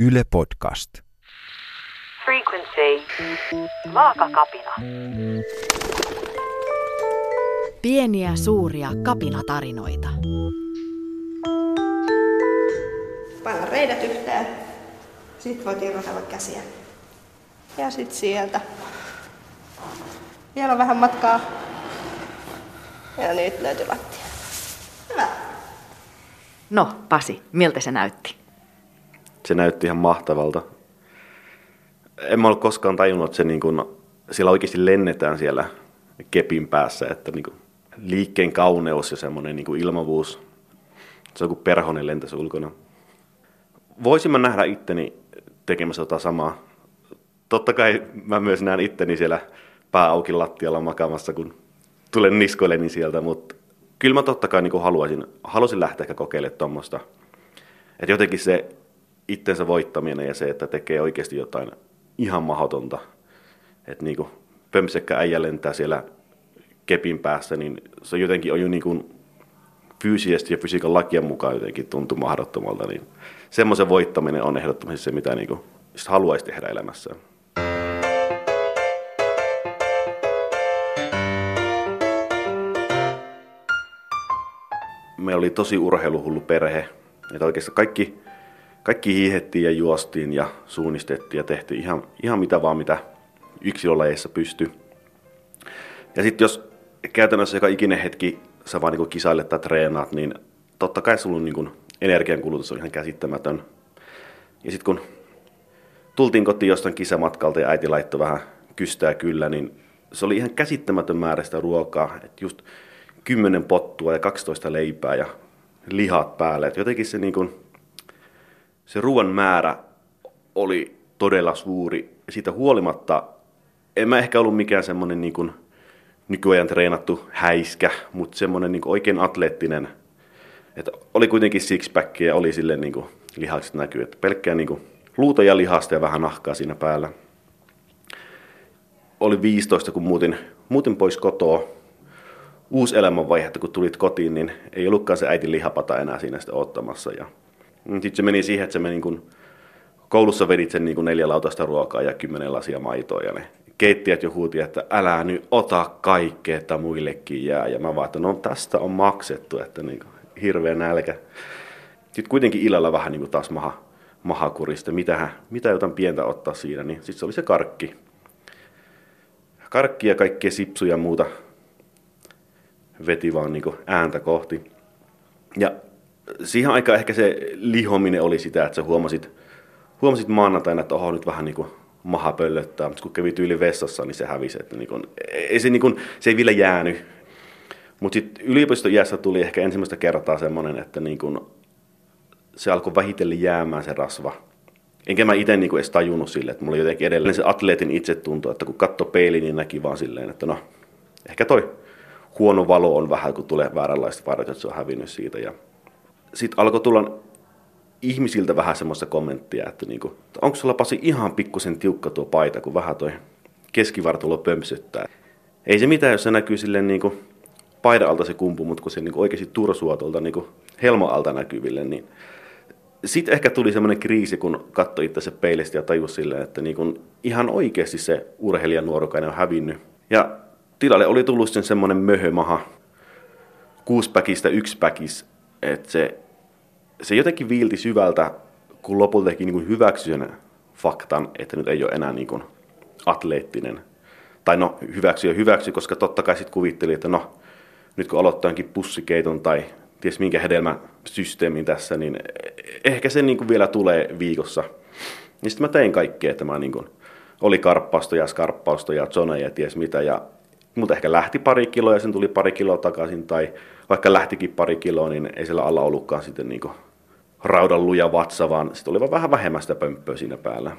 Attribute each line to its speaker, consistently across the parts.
Speaker 1: Yle Podcast.
Speaker 2: Frequency. Vaakakapina.
Speaker 3: Pieniä suuria kapinatarinoita.
Speaker 4: Paina reidet yhteen. Sitten voit irrotella käsiä. Ja sitten sieltä. Vielä on vähän matkaa. Ja nyt löytyy lattia. Hyvä.
Speaker 3: No, Pasi, miltä se näytti?
Speaker 5: Se näytti ihan mahtavalta. En mä ole koskaan tajunnut, että se niin kuin, siellä oikeasti lennetään siellä kepin päässä, että niin kuin, liikkeen kauneus ja semmoinen niin kuin ilmavuus, se on kuin perhonen lentäisi ulkona. Voisin mä nähdä itteni tekemässä tota samaa. Totta kai mä myös näen itteni siellä pää auki lattialla makaamassa, kun tulen niskoilleni sieltä, mutta kyllä mä totta kai niin kuin haluaisin, haluaisin lähteä ehkä kokeilemaan tuommoista. Että jotenkin se itsensä voittaminen ja se, että tekee oikeasti jotain ihan mahdotonta. Että niin kuin pömsekkä äijä lentää siellä kepin päässä, niin se jotenkin on jo niin kuin fyysisesti ja fysiikan lakien mukaan jotenkin tuntuu mahdottomalta. Niin semmoisen voittaminen on ehdottomasti se, mitä niin kuin haluaisi tehdä elämässään. meillä oli tosi urheiluhullu perhe. Että oikeastaan kaikki, kaikki hiihettiin ja juostiin ja suunnistettiin ja tehtiin ihan, ihan mitä vaan mitä yksilölajeissa pystyi. Ja sitten jos käytännössä joka ikinen hetki sä vaan niin kisailet tai treenaat, niin totta kai sulla niin energiankulutus on ihan käsittämätön. Ja sitten kun tultiin kotiin jostain kisamatkalta ja äiti laittoi vähän kystää kyllä, niin se oli ihan käsittämätön määrä sitä ruokaa. Että just 10 pottua ja 12 leipää ja lihat päälle. Et jotenkin se, niin se ruoan määrä oli todella suuri. Siitä huolimatta en mä ehkä ollut mikään semmoinen niin kun, nykyajan treenattu häiskä, mutta semmoinen niin oikein atleettinen. Et oli kuitenkin sixpack ja oli sille niin lihakset näkyy. Että pelkkää niin kun, luuta ja lihasta ja vähän nahkaa siinä päällä. Oli 15, kun muutin, muutin pois kotoa uusi elämänvaihe, että kun tulit kotiin, niin ei ollutkaan se äitin lihapata enää siinä sitä ottamassa. Ja sitten se meni siihen, että se meni kun koulussa vedit sen niin kuin neljä lautasta ruokaa ja kymmenen lasia maitoa ja ne keittijät jo huuti, että älä nyt ota kaikkea, että muillekin jää. Ja mä vaan, että no tästä on maksettu, että niin kuin, hirveä nälkä. Sitten kuitenkin illalla vähän niin kuin taas maha, mahakurista, mitä, mitä jotain pientä ottaa siinä, niin sitten se oli se karkki. Karkki ja kaikkea sipsuja ja muuta veti vaan niin ääntä kohti. Ja siihen aikaan ehkä se lihominen oli sitä, että sä huomasit, huomasit maanantaina, että oho nyt vähän niin kuin maha pöllöttää, mutta kun kävi tyyli vessassa, niin se hävisi. Että niin kuin, ei se, niin kuin, se ei vielä jäänyt. Mutta sitten yliopiston iässä tuli ehkä ensimmäistä kertaa semmoinen, että niin kuin, se alkoi vähitellen jäämään se rasva. Enkä mä itse niin edes tajunnut sille, että mulla oli jotenkin edelleen se atleetin itsetunto, että kun katso peiliin, niin näki vaan silleen, että no, ehkä toi huono valo on vähän, kun tulee vääränlaiset varjot, että se on hävinnyt siitä. Ja sitten alkoi tulla ihmisiltä vähän semmoista kommenttia, että niinku, onko sulla Pasi ihan pikkusen tiukka tuo paita, kun vähän toi keskivartalo pömpsyttää. Ei se mitään, jos se näkyy silleen niinku paidan alta se kumpu, mutta kun se niinku oikeasti tursua tuolta niinku helma alta näkyville, niin sitten ehkä tuli semmoinen kriisi, kun katsoi itse se peilistä ja tajusi silleen, että niinku ihan oikeasti se urheilijanuorukainen on hävinnyt. Ja tilalle oli tullut sen semmoinen möhömaha, kuuspäkistä yksipäkis, että se, se jotenkin viilti syvältä, kun lopulta teki niin hyväksyi sen faktan, että nyt ei ole enää niin kuin atleettinen. Tai no, hyväksy ja hyväksy, koska totta kai sitten kuvitteli, että no, nyt kun aloittaa pussikeiton tai ties minkä hedelmäsysteemin tässä, niin ehkä se niin kuin vielä tulee viikossa. Ja sitten mä tein kaikkea, että mä niin kuin, oli karppausta ja skarppausta ja zoneja ja ties mitä, ja mutta ehkä lähti pari kiloa ja sen tuli pari kiloa takaisin, tai vaikka lähtikin pari kiloa, niin ei siellä alla ollutkaan sitten niin raudan luja vatsa, vaan sitten oli vaan vähän vähemmän sitä pömppöä siinä päällä.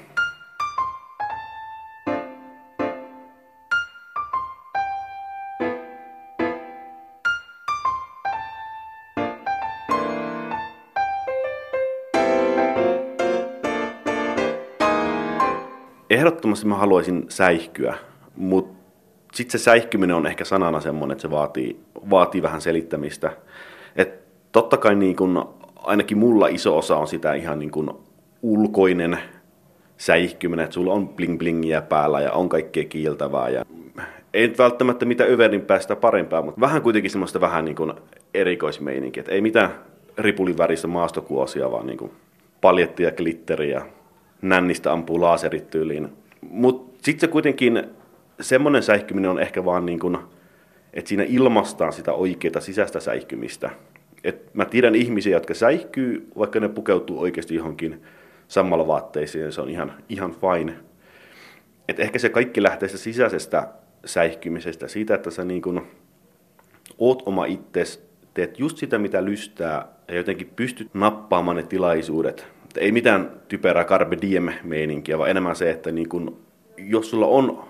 Speaker 5: Ehdottomasti mä haluaisin säihkyä, mutta sitten se säihkyminen on ehkä sanana semmoinen, että se vaatii, vaatii vähän selittämistä. Et totta kai niin kun, ainakin mulla iso osa on sitä ihan niin kun ulkoinen säihkyminen, että sulla on bling blingiä päällä ja on kaikkea kiiltävää ja ei nyt välttämättä mitä överin päästä parempaa, mutta vähän kuitenkin semmoista vähän niin kuin erikoismeininkiä, että ei mitään ripulin väristä maastokuosia, vaan niin kuin paljettia glitteriä, nännistä ampuu laaserit tyyliin. Mutta sitten se kuitenkin, semmoinen säihkyminen on ehkä vaan niin kuin, että siinä ilmastaan sitä oikeaa sisäistä säihkymistä. Et mä tiedän ihmisiä, jotka säihkyy, vaikka ne pukeutuu oikeasti johonkin samalla vaatteisiin, se on ihan, ihan fine. Et ehkä se kaikki lähtee sitä sisäisestä säihkymisestä, siitä, että sä niin kun oot oma itses, teet just sitä, mitä lystää, ja jotenkin pystyt nappaamaan ne tilaisuudet. Et ei mitään typerää carpe diem meininkiä, vaan enemmän se, että niin kun, jos sulla on,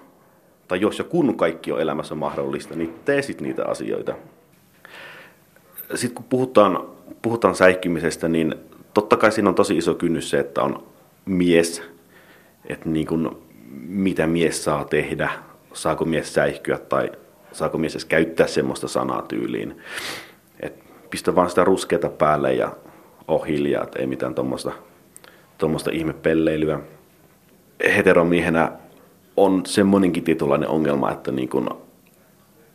Speaker 5: tai jos ja kun kaikki on elämässä mahdollista, niin tee sit niitä asioita. Sitten kun puhutaan, puhutaan säihkymisestä, niin totta kai siinä on tosi iso kynnys se, että on mies, että niin kun, mitä mies saa tehdä, saako mies säihkyä tai saako mies edes käyttää semmoista sanaa tyyliin. Et pistä vaan sitä ruskeata päälle ja on hiljaa, että ei mitään tuommoista ihmepelleilyä. Heteromiehenä on semmoinenkin tietynlainen ongelma, että niin kun,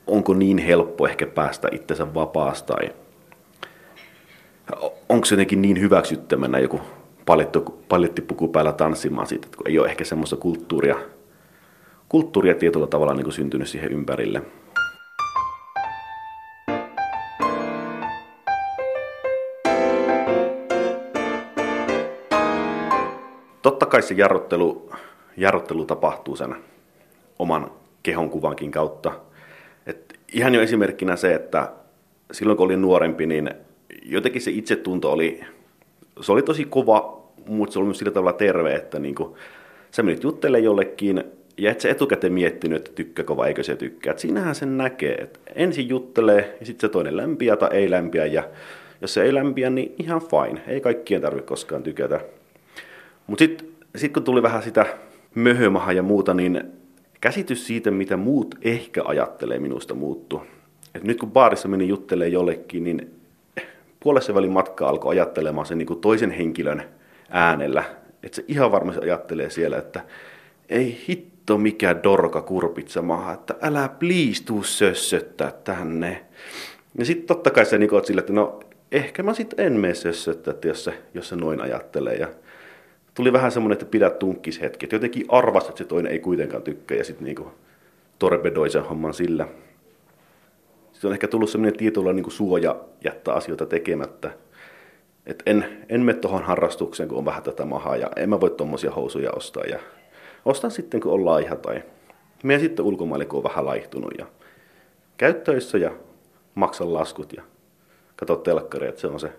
Speaker 5: onko niin helppo ehkä päästä itsensä vapaasta tai onko se jotenkin niin hyväksyttämänä joku palettipuku päällä tanssimaan siitä, että kun ei ole ehkä semmoista kulttuuria, kulttuuria tietyllä tavalla niin kuin syntynyt siihen ympärille. Totta kai se jarruttelu, jarruttelu tapahtuu sen oman kehon kuvankin kautta. Et ihan jo esimerkkinä se, että silloin kun olin nuorempi, niin jotenkin se itsetunto oli, se oli tosi kova, mutta se oli myös sillä tavalla terve, että niin kuin, sä menit juttelemaan jollekin, ja et sä etukäteen miettinyt, että tykkääkö vai eikö se tykkää. Et siinähän sen näkee, että ensin juttelee ja sitten se toinen lämpiä tai ei lämpiä. Ja jos se ei lämpiä, niin ihan fine. Ei kaikkien tarvitse koskaan tykätä. Mutta sitten sit kun tuli vähän sitä möhömaha ja muuta, niin käsitys siitä, mitä muut ehkä ajattelee minusta muuttu. Et nyt kun baarissa meni juttelee jollekin, niin puolessa välin matka alkoi ajattelemaan sen niin kuin toisen henkilön äänellä. Että se ihan varmasti ajattelee siellä, että ei hitto mikä dorka kurpitsa maha, että älä please tuu sössöttää tänne. Ja sitten totta kai se niin sille, että no ehkä mä sitten en mene sössöttää, jos se, jos se noin ajattelee. Ja tuli vähän semmoinen, että pidä tunkkis hetki. Että jotenkin arvasi, että se toinen ei kuitenkaan tykkää ja sitten niin torpedoi sen homman sillä. Sitten on ehkä tullut semmoinen tietyllä niin suoja jättää asioita tekemättä. Et en, en mene tuohon harrastukseen, kun on vähän tätä mahaa ja en mä voi tuommoisia housuja ostaa. Ja ostan sitten, kun on laiha tai menen sitten ulkomaille, kun on vähän laihtunut ja käy töissä ja maksan laskut ja katso telkkaria, että se on se,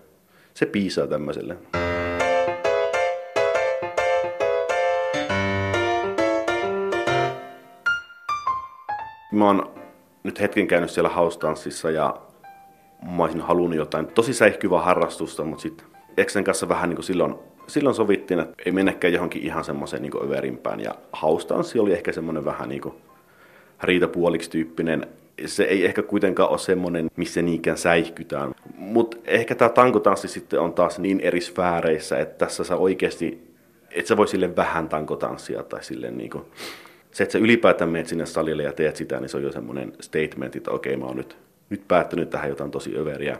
Speaker 5: se piisaa tämmöiselle. Mä oon nyt hetken käynyt siellä haustanssissa ja mä olisin halunnut jotain tosi säihkyvää harrastusta, mutta sitten Eksen kanssa vähän niin kuin silloin, silloin sovittiin, että ei mennäkään johonkin ihan semmoiseen niin överimpään. Ja haustanssi oli ehkä semmoinen vähän niin kuin riitapuoliksi tyyppinen. Se ei ehkä kuitenkaan ole semmoinen, missä niinkään säihkytään. Mutta ehkä tämä tankotanssi sitten on taas niin eri sfääreissä, että tässä sä oikeasti, et sä voi sille vähän tankotanssia tai silleen niin kuin, se, että sä ylipäätään menet sinne salille ja teet sitä, niin se on jo semmoinen statement, että okei, mä oon nyt, nyt päättänyt tähän jotain tosi överiä.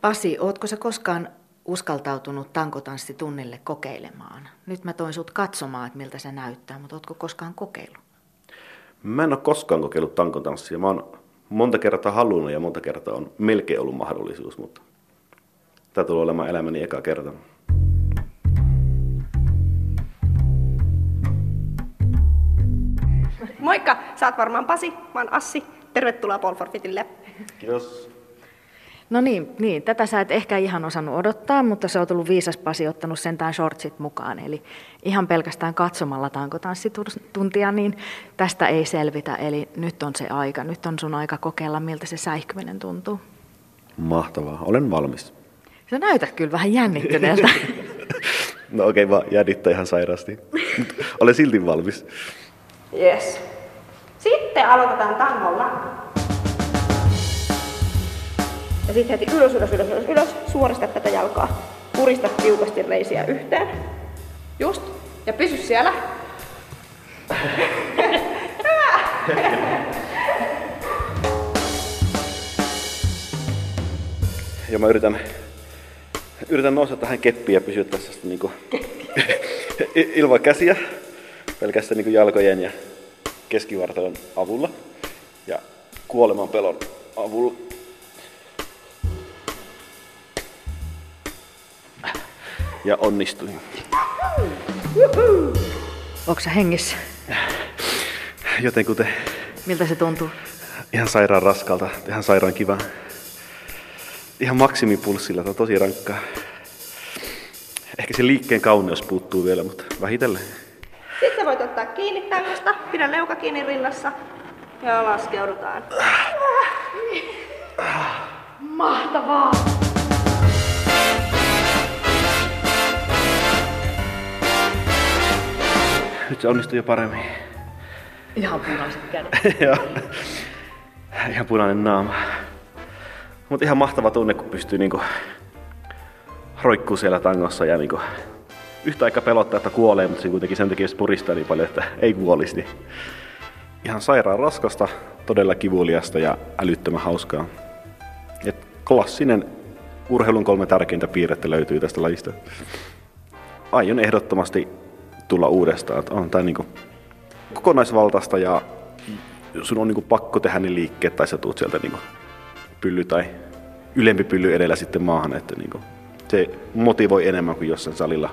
Speaker 3: Pasi, ootko sä koskaan uskaltautunut tankotanssitunnille kokeilemaan? Nyt mä toin sut katsomaan, että miltä se näyttää, mutta ootko koskaan kokeillut?
Speaker 5: Mä en ole koskaan kokeillut tankotanssia. Mä oon monta kertaa halunnut ja monta kertaa on melkein ollut mahdollisuus, mutta tämä tulee olemaan elämäni eka kerta.
Speaker 4: Moikka, sä oot varmaan Pasi, mä oon Assi. Tervetuloa Polforfitille.
Speaker 5: Kiitos.
Speaker 3: No niin, niin, tätä sä et ehkä ihan osannut odottaa, mutta se on tullut viisas Pasi ottanut sentään shortsit mukaan. Eli ihan pelkästään katsomalla tankotanssituntia, niin tästä ei selvitä. Eli nyt on se aika, nyt on sun aika kokeilla, miltä se säihkyminen tuntuu.
Speaker 5: Mahtavaa, olen valmis.
Speaker 3: Sä näytät kyllä vähän jännittyneeltä.
Speaker 5: no okei, okay, vaan jännittää ihan sairaasti. olen silti valmis.
Speaker 4: Yes. Sitten aloitetaan tangolla. Ja sitten heti ylös, ylös, ylös, ylös, ylös. Suorista tätä jalkaa. Purista tiukasti reisiä yhteen. Just. Ja pysy siellä.
Speaker 5: Ja mä yritän, yritän nousta tähän keppiin ja pysyä tässä niinku ilman käsiä, pelkästään niinku jalkojen ja keskivartalon avulla ja kuoleman pelon avulla. Ja onnistuin.
Speaker 3: Onko sä hengissä?
Speaker 5: Jotenkuten
Speaker 3: Miltä se tuntuu?
Speaker 5: ihan sairaan raskalta, ihan sairaan kiva. Ihan maksimipulssilla, tämä on tosi rankkaa. Ehkä se liikkeen kauneus puuttuu vielä, mutta vähitellen.
Speaker 4: Voit ottaa kiinni tangosta, pidä leuka kiinni rinnassa ja laskeudutaan.
Speaker 3: Mahtavaa!
Speaker 5: Nyt se onnistui jo paremmin.
Speaker 3: Ihan punaiset kädet.
Speaker 5: Joo. ihan punainen naama. Mutta ihan mahtava tunne, kun pystyy niinku roikkuu siellä tangossa ja niinku yhtä aikaa pelottaa, että kuolee, mutta se kuitenkin sen takia puristaa niin paljon, että ei kuolisi. Niin ihan sairaan raskasta, todella kivuliasta ja älyttömän hauskaa. Et klassinen urheilun kolme tärkeintä piirrettä löytyy tästä lajista. Aion ehdottomasti tulla uudestaan. että On tää niinku kokonaisvaltaista ja sun on niinku pakko tehdä ne liikkeet tai sä tuut sieltä niinku pylly tai ylempi pylly edellä sitten maahan, että niinku se motivoi enemmän kuin jossain salilla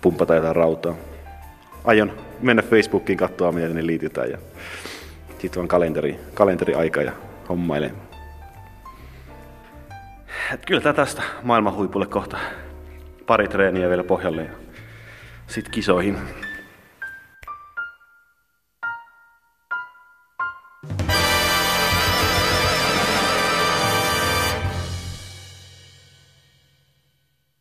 Speaker 5: pumpata jotain rautaa. Aion mennä Facebookiin katsoa, miten ne liitetään ja sitten on kalenteri, kalenteriaika ja hommailen. Et kyllä tää tästä maailman huipulle kohta. Pari treeniä vielä pohjalle ja sitten kisoihin.